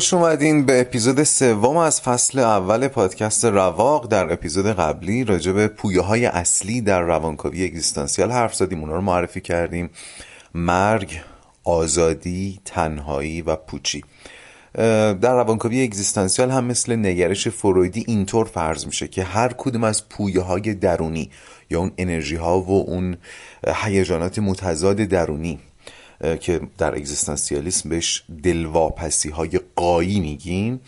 خوش اومدین به اپیزود سوم از فصل اول پادکست رواق. در اپیزود قبلی راجع به پویه های اصلی در روانکاوی اگزیستانسیال حرف زدیم اونا رو معرفی کردیم. مرگ آزادی تنهایی و پوچی. در روانکاوی اگزیستانسیال هم مثل نگرش فرویدی اینطور فرض میشه که هر کدوم از پویه های درونی یا اون انرژی ها و اون هیجانات متضاد درونی که در اگزیستانسیالیسم بهش دلواپسی های قایی میگیم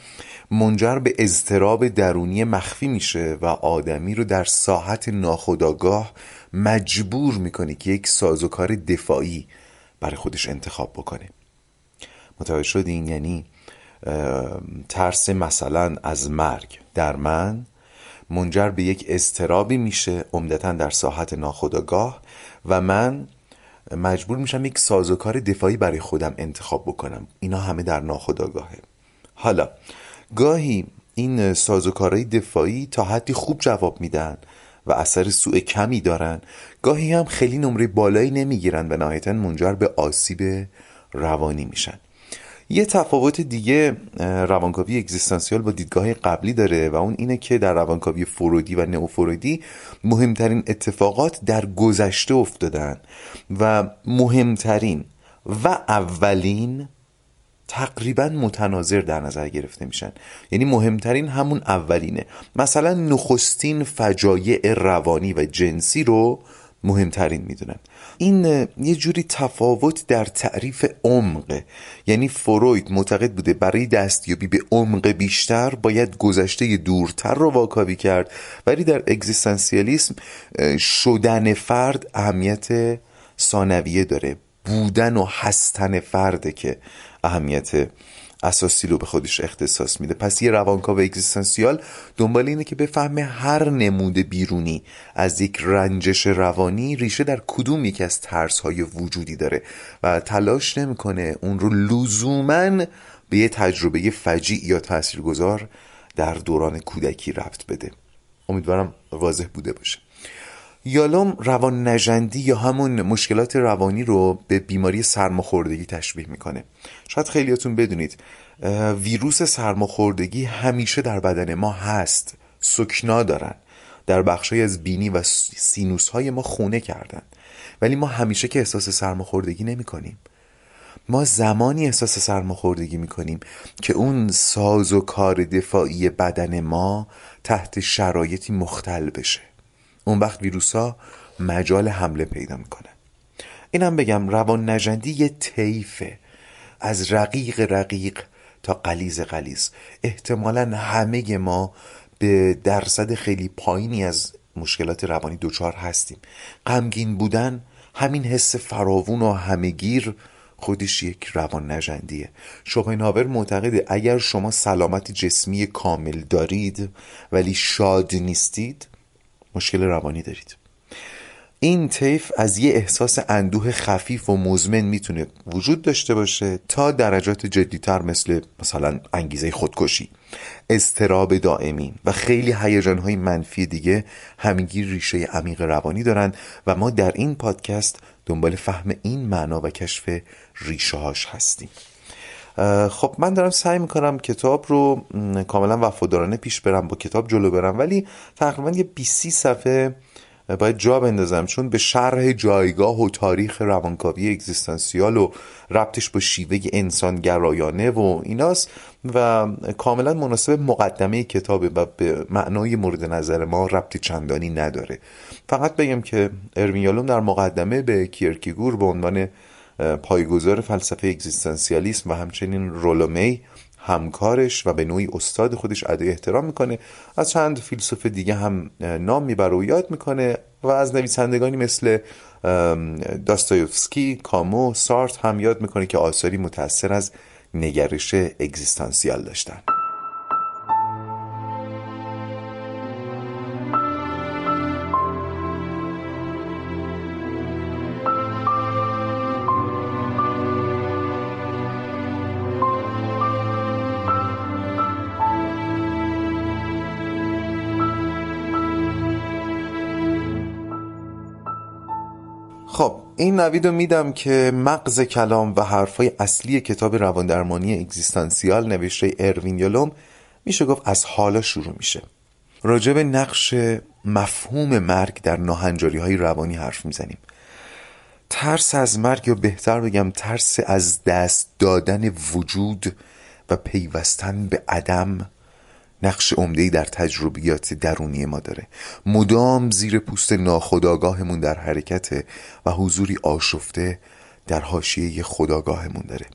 منجر به اضطراب درونی مخفی میشه و آدمی رو در ساحت ناخداگاه مجبور می‌کنه که یک سازوکار دفاعی برای خودش انتخاب بکنه. متوجه شدین؟ یعنی ترس مثلا از مرگ در من منجر به یک اضطرابی میشه عمدتا در ساحت ناخداگاه و من مجبور میشم یک سازوکار دفاعی برای خودم انتخاب بکنم. اینا همه در ناخودآگاهه. حالا گاهی این سازوکارهای دفاعی تا حدی خوب جواب میدن و اثر سوء کمی دارن گاهی هم خیلی نمره بالایی نمی‌گیرن و نهایتا منجر به آسیب روانی میشن. یه تفاوت دیگه روانکاوی اگزیستانسیال با دیدگاه قبلی داره و اون اینه که در روانکاوی فرودی و نئوفرودی مهمترین اتفاقات در گذشته افتادن و مهمترین و اولین تقریبا متناظر در نظر گرفته میشن. یعنی مهمترین همون اولینه. مثلا نخستین فجایع روانی و جنسی رو مهمترین می‌دونن. این یه جوری تفاوت در تعریف عمق. یعنی فروید معتقد بوده برای دستیابی به عمق بیشتر باید گذشته دورتر رو واکاوی کرد. ولی در اگزیستانسیالیسم شدن فرد اهمیت ثانویه داره. بودن و هستن فرده که اهمیت اساسی رو به خودش اختصاص میده. پس یه روانکاو اگزیستانسیال دنبال اینه که بفهمه هر نمود بیرونی از یک رنجش روانی ریشه در کدوم یکی از ترس های وجودی داره و تلاش نمی‌کنه اون رو لزوما به یه تجربه فجیع یا تاثیرگذار در دوران کودکی ربط بده. امیدوارم واضح بوده باشه. یالوم روان نجندی یا همون مشکلات روانی رو به بیماری سرماخوردگی تشبیه می‌کنه. شاید خیلیاتون بدونید ویروس سرماخوردگی همیشه در بدن ما هست سکنا دارن. در بخشای از بینی و سینوس های ما خونه کردن. ولی ما همیشه که احساس سرماخوردگی نمی کنیم ما زمانی احساس سرماخوردگی می کنیم که اون ساز و کار دفاعی بدن ما تحت شرایطی مختل بشه. اون وقت ویروس ها مجال حمله پیدا می‌کنن اینم بگم روان نجندی یه طیفه. از رقیق رقیق تا قلیز قلیز. احتمالا همه ما به درصد خیلی پایینی از مشکلات روانی دوچار هستیم. غمگین بودن همین حس فراوون و همهگیر خودش یک روان نجندیه شوپنهاور معتقده اگر شما سلامت جسمی کامل دارید ولی شاد نیستید مشکل روانی دارید. این طیف از یه احساس اندوه خفیف و مزمن می‌تونه وجود داشته باشه تا درجات جدیتر مثل مثلا انگیزه خودکشی استراب دائمی و خیلی هیجانهای منفی دیگه همینگیر ریشه عمیق روانی دارن و ما در این پادکست دنبال فهم این معنا و کشف ریشه هاش هستیم. خب من دارم سعی می‌کنم کتاب رو کاملا وفادارانه پیش برم با کتاب جلو برم. ولی تقریبا یه 20 صفحه باید جا بندازم. چون به شرح جایگاه و تاریخ روانکاوی اگزیستانسیال و ربطش با شیوه انسانگرایانه و ایناست و کاملا مناسب مقدمه کتابه و به معنای مورد نظر ما ربطی چندانی نداره. فقط بگم که ارمیالوم در مقدمه به کیرکیگور به عنوان پایگزار فلسفه اگزیستانسیالیسم و همچنین رولومی همکارش و به نوعی استاد خودش ادای احترام می‌کنه. از چند فیلسوف دیگه هم نام می‌بره و یاد می‌کنه و از نویسندگانی مثل داستایوفسکی، کامو، سارت هم یاد می‌کنه که آثاری متأثر از نگرش اگزیستانسیال داشتن. این نوید رو میدم که مغز کلام و حرفای اصلی کتاب رواندرمانی اگزیستانسیال نوشته اروین یالوم میشه گفت از حالا شروع میشه. راجع به نقش مفهوم مرگ در ناهنجاری های روانی حرف می‌زنیم. ترس از مرگ یا بهتر بگم ترس از دست دادن وجود و پیوستن به عدم نقش عمده‌ای در تجربیات درونی ما داره. مدام زیر پوست ناخداگاهمون در حرکته و حضوری آشفته در حاشیه خداگاهمون داره.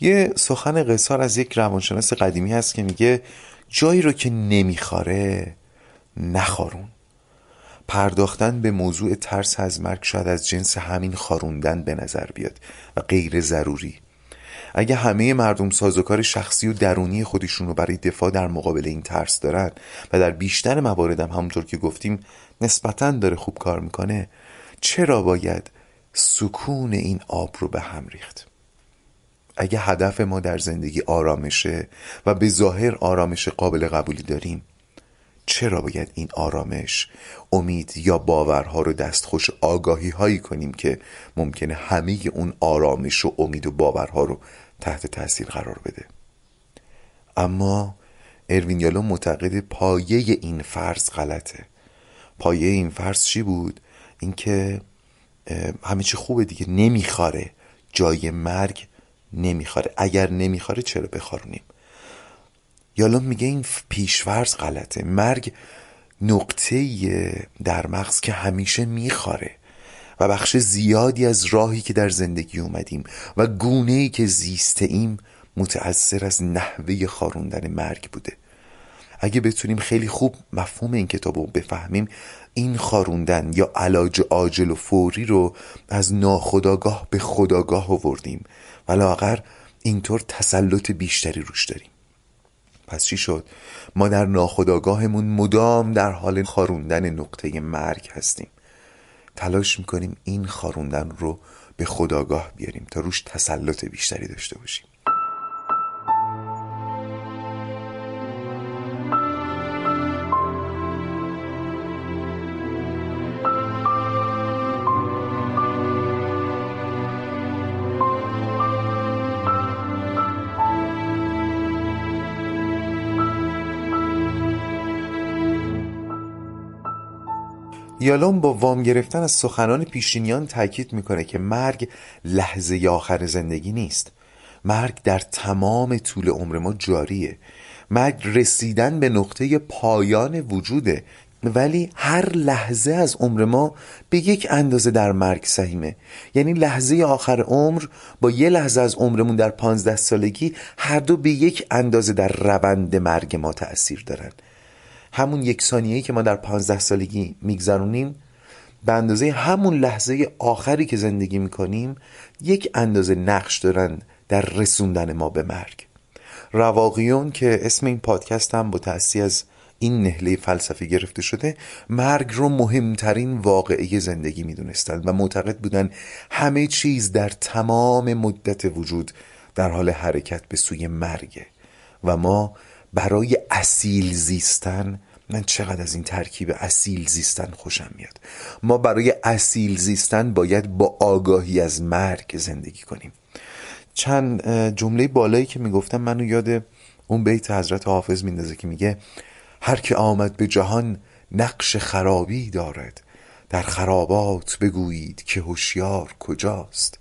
یه سخن قصار از یک روانشناس قدیمی هست که میگه جایی رو که نمیخاره نخارون. پرداختن به موضوع ترس از مرگ شاید از جنس همین خاروندن به نظر بیاد و غیر ضروری. اگه همه مردم سازوکار شخصی و درونی خودشون رو برای دفاع در مقابل این ترس دارن و در بیشتر موارد هم همونطور که گفتیم نسبتا داره خوب کار می‌کنه چرا باید سکون این آب رو به هم ریخت؟ اگه هدف ما در زندگی آرامشه و به ظاهر آرامش قابل قبولی داریم چرا باید این آرامش امید یا باورها رو دستخوش آگاهی هایی کنیم که ممکنه همه اون آرامش و امید و باورها رو تحت تاثیر قرار بده؟ اما اروین یالو معتقد پایه این فرض غلطه. پایه این فرض چی بود؟ اینکه همه چی خوبه دیگه. نمیخاره. جای مرگ نمیخاره. اگر نمیخاره چرا بخارونیم؟ یالو میگه این پیشورز غلطه. مرگ نقطه در مغز که همیشه میخاره و بخش زیادی از راهی که در زندگی اومدیم و گونه ای که زیسته ایم متأثر از نحوه خاروندن مرگ بوده. اگه بتونیم خیلی خوب مفهوم این کتاب رو بفهمیم این خاروندن یا علاج عاجل و فوری رو از ناخداگاه به خداگاه آوردیم. و لاغر اینطور تسلط بیشتری روش داریم. پس چی شد. ما در ناخداگاهمون مدام در حال خاروندن نقطه مرگ هستیم. تلاش می‌کنیم این خاروندن رو به خداگاه بیاریم تا روش تسلط بیشتری داشته باشیم. یالوم با وام گرفتن از سخنان پیشینیان تاکید می‌کنه که مرگ لحظه آخر زندگی نیست. مرگ در تمام طول عمر ما جاریه. مرگ رسیدن به نقطه پایان وجوده. ولی هر لحظه از عمر ما به یک اندازه در مرگ سهیمه. یعنی لحظه آخر عمر با یه لحظه از عمرمون در پانزده سالگی هر دو به یک اندازه در روند مرگ ما تأثیر دارن. همون یک ثانیه‌ای که ما در پانزده سالگی میگذرونیم به اندازه همون لحظه آخری که زندگی می‌کنیم یک اندازه نقش دارن در رسوندن ما به مرگ. رواقیون که اسم این پادکست هم با تأثیر از این نهله فلسفی گرفته شده مرگ رو مهمترین واقعه زندگی می‌دونستند و معتقد بودن همه چیز در تمام مدت وجود در حال حرکت به سوی مرگه. و ما برای اصیل زیستن من چقدر از این ترکیب اصیل زیستن خوشم میاد. ما برای اصیل زیستن باید با آگاهی از مرگ زندگی کنیم. چند جمله بالایی که می‌گفتم منو یاد اون بیت حضرت حافظ میندازه که میگه هر که آمد به جهان نقش خرابی دارد در خرابات بگویید که هوشیار کجاست.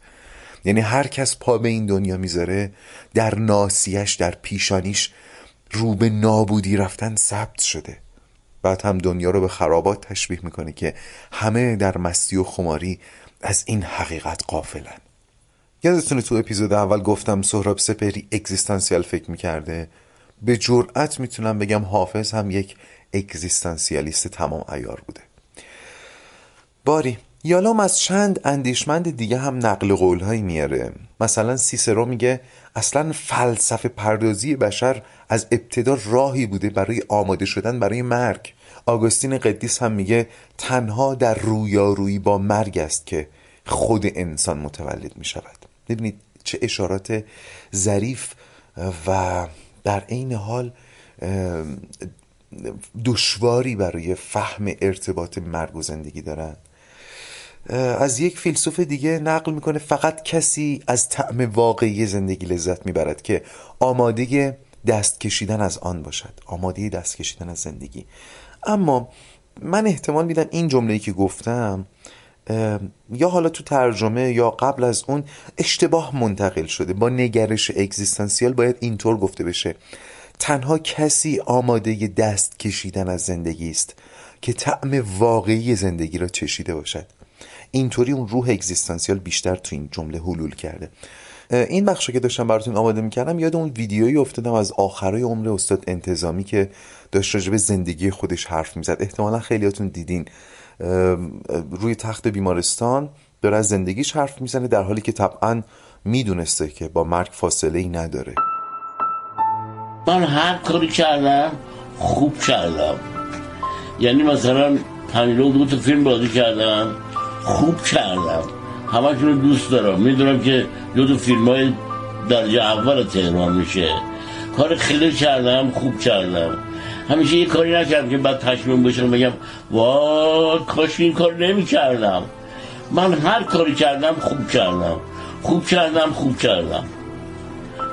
یعنی هر کس پا به این دنیا می‌ذاره در ناسیش در پیشانیش رو به نابودی رفتن ثبت شده. بعد هم دنیا رو به خرابات تشبیه می‌کنه که همه در مستی و خماری از این حقیقت قافلن یادتونه تو اپیزود اول گفتم سهراب سپهری اگزیستانسیال فکر می‌کرده؟ به جرأت می‌تونم بگم حافظ هم یک اگزیستانسیالیست تمام ایار بوده. باری یالام از چند اندیشمند دیگه هم نقل قولهایی میاره. مثلا سیسرو میگه اصلا فلسفه پردازی بشر از ابتدا راهی بوده برای آماده شدن برای مرگ. آگوستین قدیس هم میگه تنها در رویارویی با مرگ است که خود انسان متولد می‌شود. ببینید چه اشارات ظریف و در عین حال دشواری برای فهم ارتباط مرگ و زندگی دارن از یک فیلسوف دیگه نقل می‌کنه فقط کسی از طعم واقعی زندگی لذت می‌برد که آماده دست کشیدن از آن باشد آماده دست کشیدن از زندگی. اما من احتمال میدم این جمله که گفتم یا حالا تو ترجمه یا قبل از اون اشتباه منتقل شده با نگرش اگزیستانسیال باید اینطور گفته بشه. تنها کسی آماده دست کشیدن از زندگی است که طعم واقعی زندگی را چشیده باشد. اینطوری اون روح اگزیستانسیال بیشتر تو این جمله حلول کرده. این بخش که داشتم براتون آماده می‌کردم یاد اون ویدیویی افتادم از آخرای عمر استاد انتظامی که داشت راجب زندگی خودش حرف می‌زد. احتمالا خیلیاتون دیدین. روی تخت بیمارستان داره از زندگیش حرف می‌زنه در حالی که طبعا می‌دونسته که با مرگ فاصله ای نداره. من هر کاری کردم خوب کردم. یعنی مثلا پنیلو دو تا فیلم بازی کردم. خوب کردم. همشون رو دوست دارم. می‌دونم که دو تا فیلم های درجه اول تهران میشه. کار خیلی کردم خوب کردم. همیشه یه کاری نکردم که بعد تشمیم بشم بگم وای کاش این کار نمی کردم من هر کاری کردم خوب کردم. خوب کردم خوب کردم.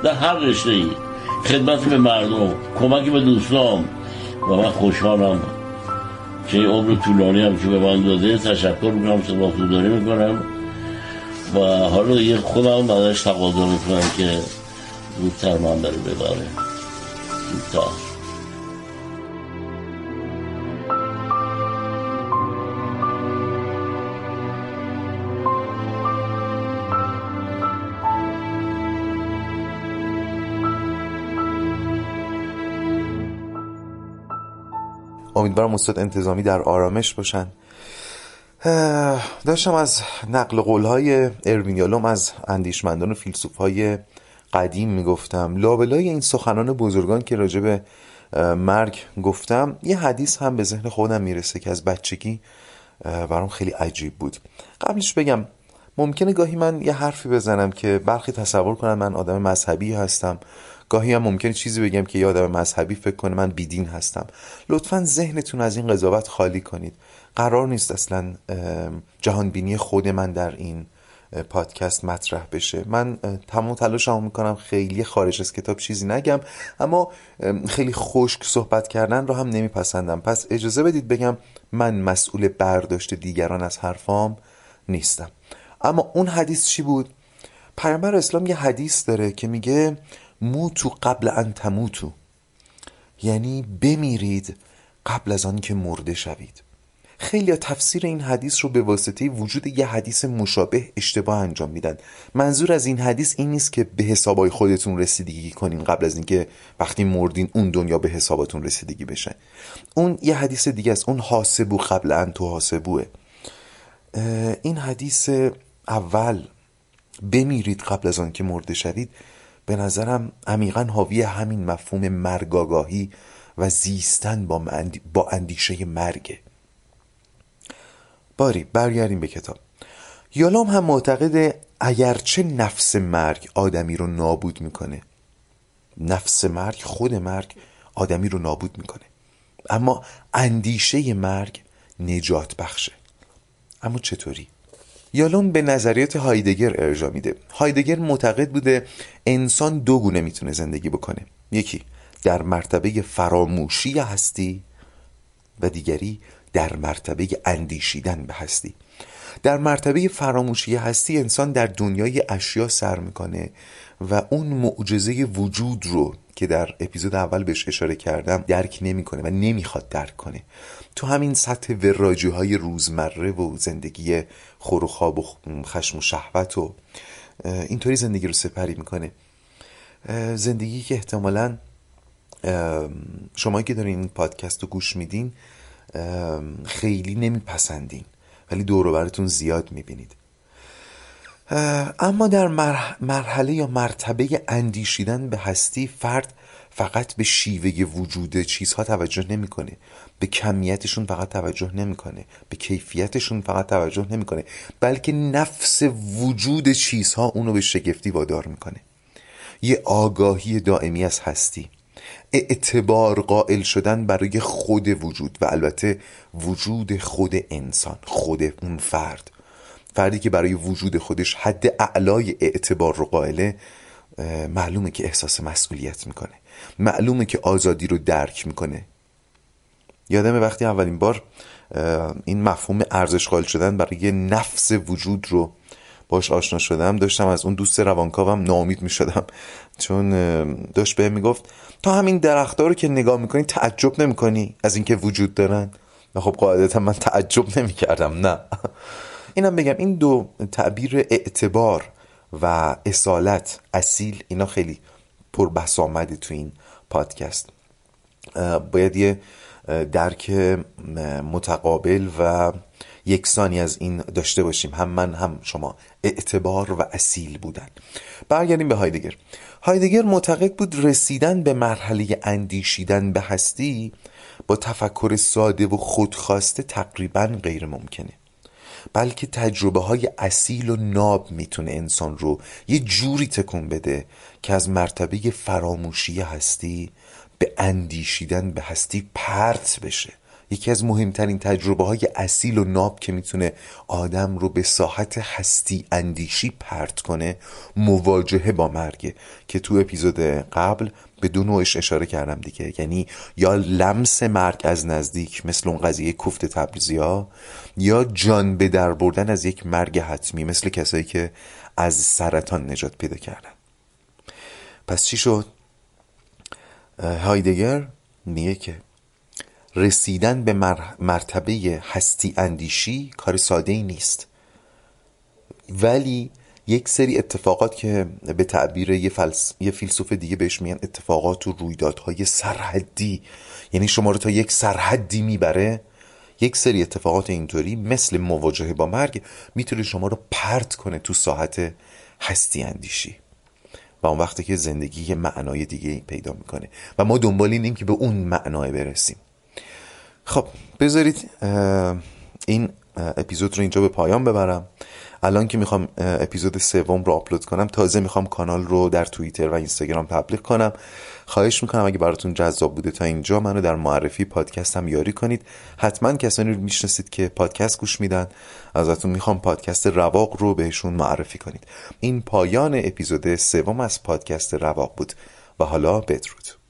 در هر رشته ای خدمت به مردم کمک به دوستام. و من خوشحالم. که این عمر طولانی هم که به من داده تشکر می‌کنم سپاس داری می‌کنم. و حالا یه خودم ازش تقاضا می‌کنم که زودتر من بره ببره. زودتر. امیدوارم استاد انتظامی در آرامش باشن. داشتم از نقل قولهای اروین از اندیشمندان و فیلسوفهای قدیم می‌گفتم. لابلای این سخنان بزرگان که راجع مرگ گفتم یه حدیث هم به ذهن خودم می‌رسه که از بچگی برام خیلی عجیب بود. قبلش بگم ممکنه گاهی من یه حرفی بزنم که برخی تصور کنم من آدم مذهبی هستم. گاهی هم ممکنه چیزی بگم که یه آدم مذهبی فکر کنه من بیدین هستم. لطفا ذهنتون از این قضاوت خالی کنید. قرار نیست اصلا جهانبینی خود من در این پادکست مطرح بشه. من تمام تلاشمو می‌کنم. خیلی خارج از کتاب چیزی نگم. اما خیلی خشک صحبت کردن رو هم نمیپسندم. پس اجازه بدید بگم من مسئول برداشت دیگران از حرفام نیستم. اما اون حدیث چی بود؟ پیامبر اسلام یه حدیث داره که میگه موتو قبل ان تموتو. یعنی بمیرید قبل از آن که مرده شوید. خیلی تفسیر این حدیث رو به واسطه وجود یه حدیث مشابه اشتباه انجام میدن. منظور از این حدیث این نیست که به حسابای خودتون رسیدگی کنین قبل از اینکه وقتی مردین اون دنیا به حسابتون رسیدگی بشه اون یه حدیث دیگه است. اون حاسبو قبل ان تو حاسبوه. این حدیث اول. بمیرید قبل از آن که مرده شوید. به نظرم عمیقا حاوی همین مفهوم مرگاگاهی و زیستن با, با اندیشه مرگه باری برگردیم به کتاب. یالام هم معتقد اگرچه نفس مرگ آدمی رو نابود می‌کنه نفس مرگ خود مرگ آدمی رو نابود می‌کنه. اما اندیشه مرگ نجات بخشه. اما چطوری؟ یالوم به نظریات هایدگر ارجا میده. هایدگر معتقد بوده انسان دو گونه می‌تونه زندگی بکنه. یکی در مرتبه فراموشی هستی و دیگری در مرتبه اندیشیدن به هستی. در مرتبه فراموشی هستی انسان در دنیای اشیا سر می‌کنه و اون معجزه وجود رو که در اپیزود اول بهش اشاره کردم درک نمی‌کنه و نمی‌خواد درک کنه. تو همین سطح وراجی های روزمره و زندگی خور و خواب و خشم و شهوت و اینطوری زندگی رو سپری می‌کنه. زندگی که احتمالا شما که دارین این پادکست رو گوش میدین خیلی نمیپسندین ولی دور زیاد می‌بینید. اما در مرحله یا مرتبه اندیشیدن به هستی فرد فقط به شیوه وجود چیزها توجه نمی‌کنه. به کمیتشون فقط توجه نمی‌کنه. به کیفیتشون فقط توجه نمی‌کنه. بلکه نفس وجود چیزها اونو به شگفتی وادار می‌کنه. یه آگاهی دائمی از هستی. اعتبار قائل شدن برای خود وجود و البته وجود خود انسان خود اون فرد. فردی که برای وجود خودش حد اعلای اعتبار رو قائله معلومه که احساس مسئولیت می‌کنه. معلومه که آزادی رو درک می‌کنه. یادم وقتی اولین بار این مفهوم ارزش قائل شدن برای نفس وجود رو باش آشنا شدم داشتم از اون دوست روانکاوم ناامید می شدم چون داشت بهم می‌گفت تا همین درختها رو که نگاه می‌کنی تعجب نمی‌کنی از اینکه وجود دارن؟ خب قاعدتا من تعجب نمی کردم نه. اینم بگم این دو تعبیر اعتبار و اصالت اصیل اینا خیلی پر بس آمده تو این پادکست. باید یه درک متقابل و یکسانی از این داشته باشیم. هم من هم شما. اعتبار و اصیل بودن. برگردیم به هایدگر. هایدگر معتقد بود رسیدن به مرحله اندیشیدن به هستی با تفکر ساده و خودخواسته تقریبا غیر ممکنه بلکه تجربه های اصیل و ناب می‌تونه انسان رو یه جوری تکون بده که از مرتبه فراموشی هستی به اندیشیدن به هستی پرت بشه. یکی از مهمترین تجربه های اصیل و ناب که می‌تونه آدم رو به ساحت هستی اندیشی پرت کنه مواجهه با مرگه که تو اپیزود قبل به دو نوعش اشاره کردم دیگه. یعنی یا لمس مرگ از نزدیک مثل اون قضیه کوفت تبریزی ها یا جان به در بردن از یک مرگ حتمی مثل کسایی که از سرطان نجات پیدا کردن. پس چی شد؟ هایدگر میگه که رسیدن به مرتبه هستی اندیشی کار ساده ای نیست. ولی یک سری اتفاقات که به تعبیر یه, فلس... یه فیلسوف دیگه بهش میگن اتفاقات و رویدادهای سرحدی. یعنی شما رو تا یک سرحدی می‌بره. یک سری اتفاقات اینطوری مثل مواجهه با مرگ می‌تونه شما رو پرت کنه تو ساحت هستی اندیشی. و اون وقتی که زندگی یه معنای دیگه پیدا می‌کنه. و ما دنبال اینیم که به اون معنای برسیم. خب بذارید این اپیزود رو اینجا به پایان ببرم. الان که می‌خوام اپیزود سوم رو آپلود کنم تازه می‌خوام کانال رو در توییتر و اینستاگرام تبلیغ کنم. خواهش می‌کنم اگه براتون جذاب بوده تا اینجا منو در معرفی پادکستم یاری کنید. حتما کسانی رو می‌شناسید که پادکست گوش میدن. ازتون می‌خوام پادکست رواق رو بهشون معرفی کنید. این پایان اپیزود سوم از پادکست رواق بود. و حالا بدرود.